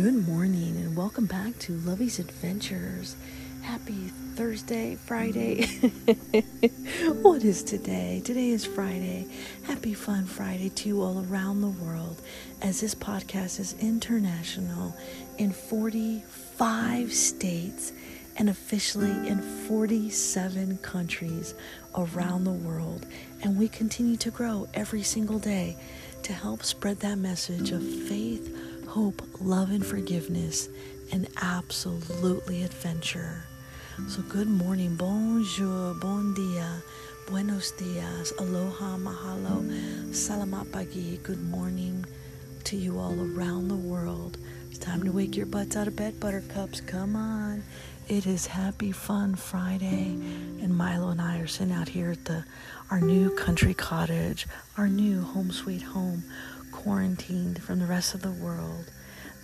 Good morning and welcome back to Lovey's Adventures. Happy Thursday, Friday. what is today? Today is Friday. Happy Fun Friday to you all around the world as this podcast is international in 45 states and officially in 47 countries around the world. And we continue to grow every single day to help spread that message of faith, hope, love, and forgiveness, and absolutely adventure. So, good morning, bonjour, bon dia, buenos dias, aloha, mahalo, salamat pagi. Good morning to you all around the world. It's time to wake your butts out of bed, buttercups. Come on. It is Happy Fun Friday, and Milo and I are sitting out here at the our new country cottage, our new home sweet home, quarantined from the rest of the world.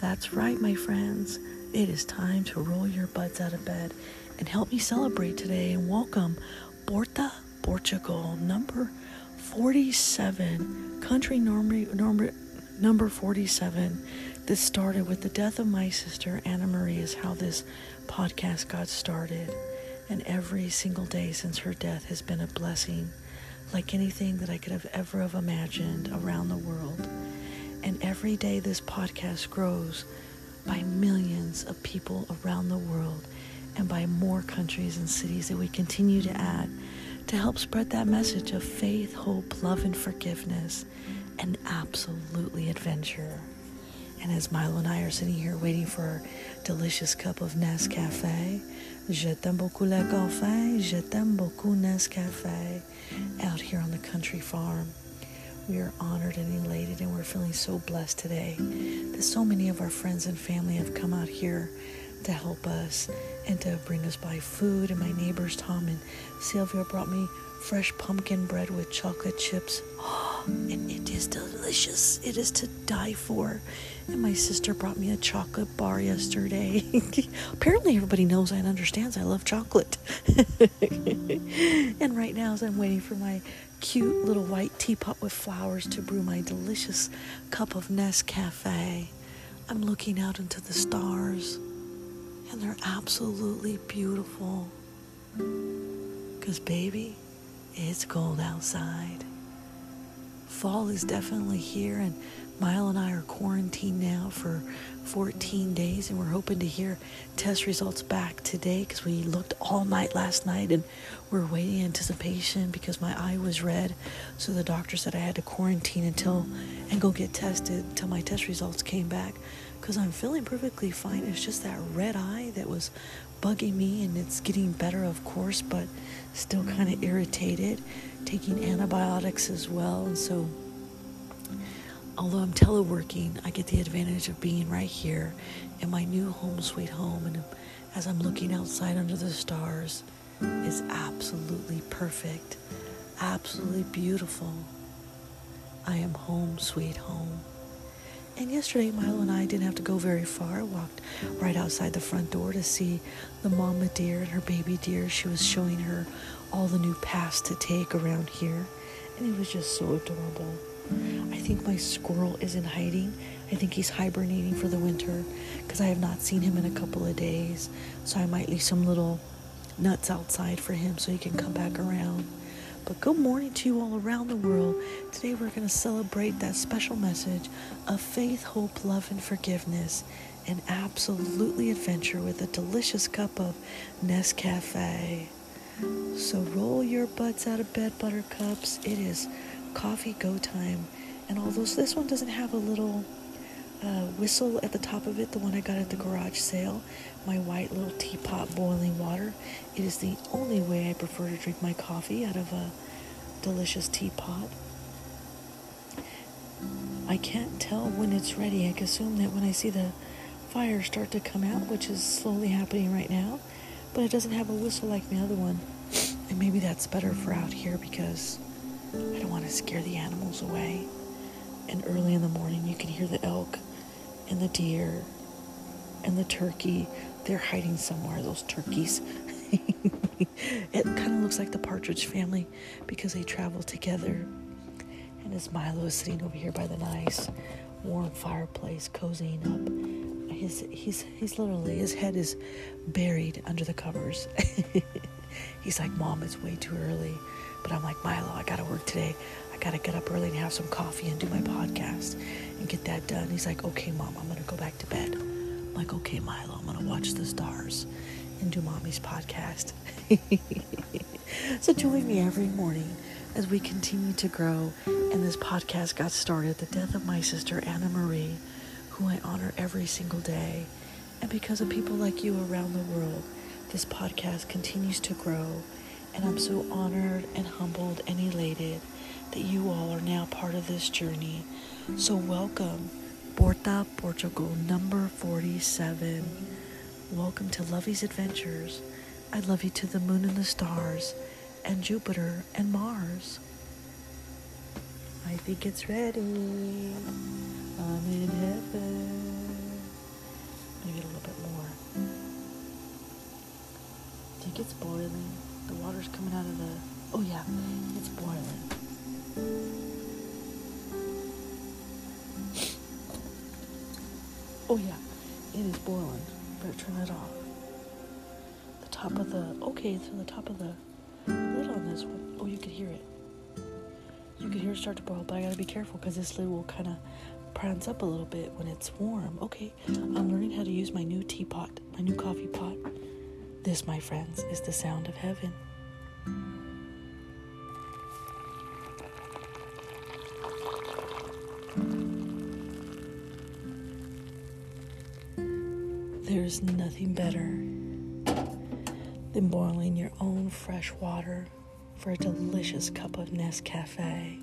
That's right, my friends. It is time to roll your butts out of bed and help me celebrate today and welcome Porta, Portugal, number 47, country number, number, number 47. This started with the death of my sister Anna Marie, is how this podcast got started. And every single day since her death has been a blessing, like anything that I could have ever have imagined around the world. And every day this podcast grows by millions of people around the world and by more countries and cities that we continue to add to help spread that message of faith, hope, love, and forgiveness, and absolutely adventure. And as Milo and I are sitting here waiting for our delicious cup of Nescafe, je t'aime beaucoup le café, je t'aime beaucoup Nescafe, out here on the country farm. We are honored and elated, and we're feeling so blessed today that so many of our friends and family have come out here to help us and to bring us by food. And my neighbors, Tom and Sylvia, brought me fresh pumpkin bread with chocolate chips. Oh, and it is delicious. It is to die for. And my sister brought me a chocolate bar yesterday. Apparently, everybody knows and understands I love chocolate. and right now, as I'm waiting for my cute little white teapot with flowers to brew my delicious cup of Nescafe, I'm looking out into the stars, and they're absolutely beautiful. Because, baby, it's cold outside. Fall is definitely here, and Milo and I are quarantined now for 14 days, and we're hoping to hear test results back today because we looked all night last night and we're waiting anticipation because my eye was red. So the doctor said I had to quarantine until and go get tested until my test results came back because I'm feeling perfectly fine. It's just that red eye that was bugging me, and it's getting better, of course, but still kind of mm. irritated. Taking antibiotics as well, and so although I'm teleworking, I get the advantage of being right here in my new home sweet home. And as I'm looking outside under the stars, it's absolutely perfect, absolutely beautiful. I am home sweet home. And yesterday, Milo and I didn't have to go very far. I walked right outside the front door to see the mama deer and her baby deer. She was showing her all the new paths to take around here. And it was just so adorable. I think my squirrel is in hiding. I think he's hibernating for the winter because I have not seen him in a couple of days. So I might leave some little nuts outside for him so he can come back around. But good morning to you all around the world. Today we're going to celebrate that special message of faith, hope, love, and forgiveness, and absolutely adventure with a delicious cup of Nescafe. So roll your butts out of bed, buttercups. It is coffee go time. And although this one doesn't have a little uh, whistle at the top of it, the one I got at the garage sale, my white little teapot boiling water, it is the only way I prefer to drink my coffee out of a delicious teapot. I can't tell when it's ready. I assume that when I see the fire start to come out, which is slowly happening right now, but it doesn't have a whistle like the other one. And maybe that's better for out here because I don't want to scare the animals away. And early in the morning, you can hear the elk and the deer and the turkey. They're hiding somewhere, those turkeys. it kind of looks like the Partridge family because they travel together. And as Milo is sitting over here by the nice warm fireplace, cozying up his he's he's literally his head is buried under the covers. he's like, Mom, it's way too early. But I'm like, Milo, I gotta work today. I gotta get up early and have some coffee and do my podcast and get that done. He's like, Okay, Mom, I'm gonna go back to bed. I'm like, Okay, Milo, I'm gonna watch the stars and do mommy's podcast. so join me every morning as we continue to grow and this podcast got started. The death of my sister Anna Marie who I honor every single day. And because of people like you around the world, this podcast continues to grow. And I'm so honored and humbled and elated that you all are now part of this journey. So, welcome, Porta Portugal number 47. Welcome to Lovey's Adventures. I love you to the moon and the stars, and Jupiter and Mars. I think it's ready. I'm in heaven. Maybe a little bit more. Think it's boiling. The water's coming out of the. Oh, yeah, it's boiling. Oh, yeah, it is boiling. Better turn it off. The top of the. Okay, so the top of the lid on this one. Oh, you could hear it you can hear it start to boil, but I gotta be careful because this lid will kind of prance up a little bit when it's warm. Okay, I'm learning how to use my new teapot, my new coffee pot. This, my friends, is the sound of heaven. There's nothing better than boiling your own fresh water for a delicious cup of Nescafe.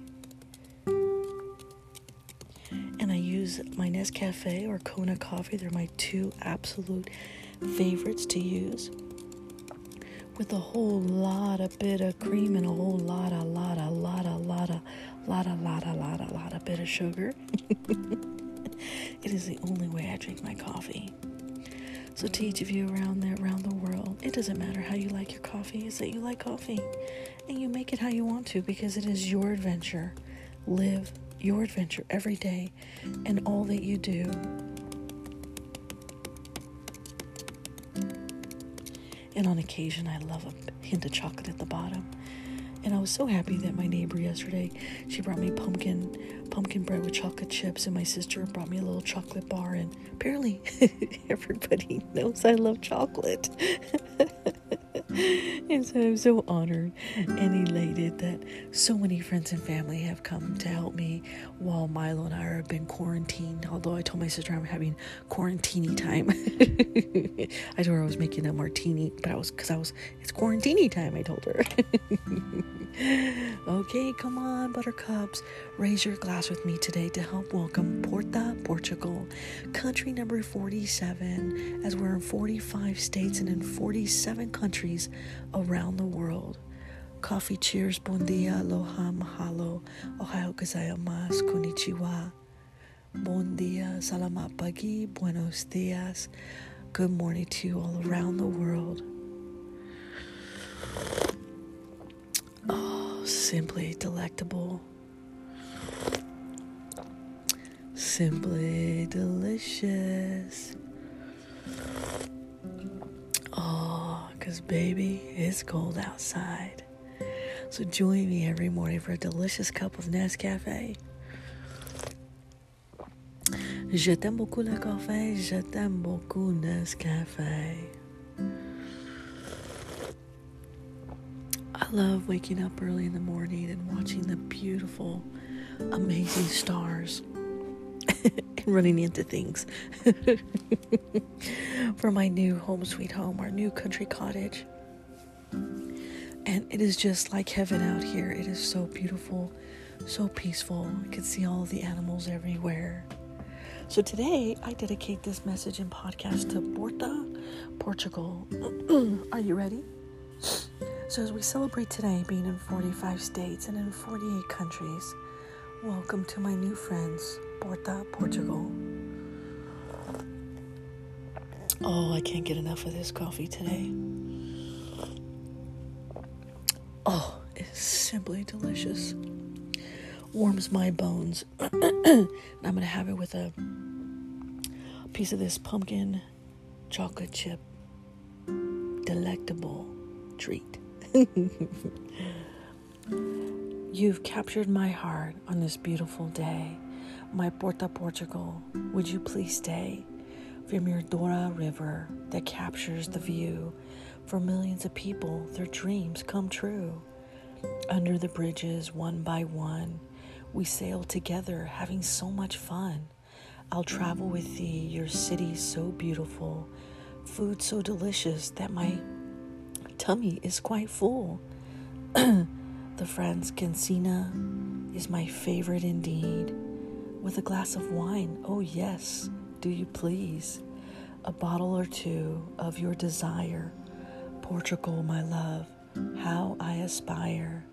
And I use my Nescafe or Kona coffee, they're my two absolute favorites to use. With a whole lot of bit of cream and a whole lot, a lot, a lot, a lot, a lot, a lot, a lot, a lot of bit of sugar. it is the only way I drink my coffee. So to each of you around there, around the world, it doesn't matter how you like your coffee. is that you like coffee, and you make it how you want to because it is your adventure. Live your adventure every day, and all that you do. And on occasion, I love a hint of chocolate at the bottom. And I was so happy that my neighbor yesterday, she brought me pumpkin pumpkin bread with chocolate chips and my sister brought me a little chocolate bar and apparently everybody knows I love chocolate. and so I'm so honored and elated that so many friends and family have come to help me while Milo and I have been quarantined. Although I told my sister I'm having quarantini time. I told her I was making a martini, but I was because I was it's quarantini time. I told her. okay, come on, buttercups, raise your glass with me today to help welcome Porta, Portugal, country number 47, as we're in 45 states and in 47 countries around the world. Coffee cheers, bon dia, aloha, mahalo, ohayo gozaimasu, konnichiwa. Bon dia, salamat pagi, buenos dias. Good morning to you all around the world. Simply delectable. Simply delicious. Oh, because baby, it's cold outside. So join me every morning for a delicious cup of Nescafe. Je t'aime beaucoup le café, je t'aime beaucoup Nescafe. Love waking up early in the morning and watching the beautiful, amazing stars and running into things for my new home sweet home, our new country cottage. And it is just like heaven out here. It is so beautiful, so peaceful. I can see all the animals everywhere. So today, I dedicate this message and podcast to Porta, Portugal. Are you ready? So, as we celebrate today being in 45 states and in 48 countries, welcome to my new friends, Porta, Portugal. Oh, I can't get enough of this coffee today. Oh, it's simply delicious. Warms my bones. and I'm going to have it with a piece of this pumpkin chocolate chip delectable treat. You've captured my heart on this beautiful day. My Porta Portugal, would you please stay? From your Dora River that captures the view for millions of people, their dreams come true. Under the bridges, one by one, we sail together, having so much fun. I'll travel with thee, your city so beautiful, food so delicious that my tummy is quite full. the Francesinha is my favorite indeed. With a glass of wine, oh yes, do you please? A bottle or two of your desire. Portugal, my love, how I aspire.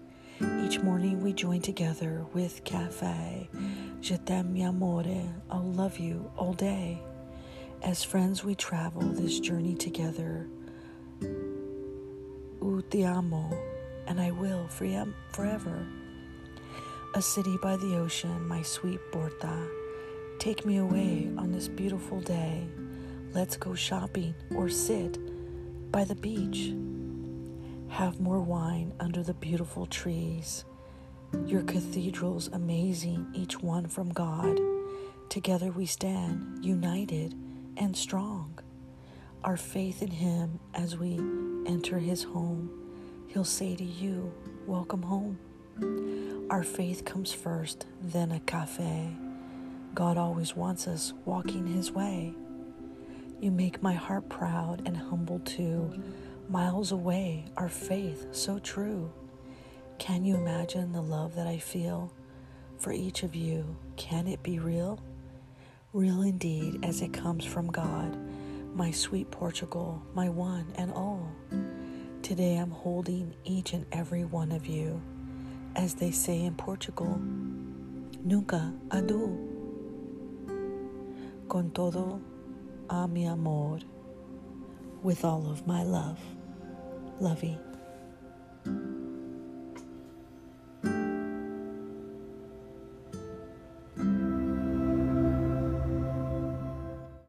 Each morning we join together with cafe. Je t'aime, amore. I'll love you all day. As friends, we travel this journey together. U te amo, and I will forever. A city by the ocean, my sweet Borta, Take me away on this beautiful day. Let's go shopping or sit by the beach. Have more wine under the beautiful trees. Your cathedral's amazing, each one from God. Together we stand, united and strong. Our faith in Him as we enter His home, He'll say to you, Welcome home. Our faith comes first, then a cafe. God always wants us walking His way. You make my heart proud and humble too. Miles away, our faith so true. Can you imagine the love that I feel for each of you? Can it be real? Real indeed, as it comes from God, my sweet Portugal, my one and all. Today I'm holding each and every one of you, as they say in Portugal, nunca adu. Con todo a mi amor, with all of my love. Lovey.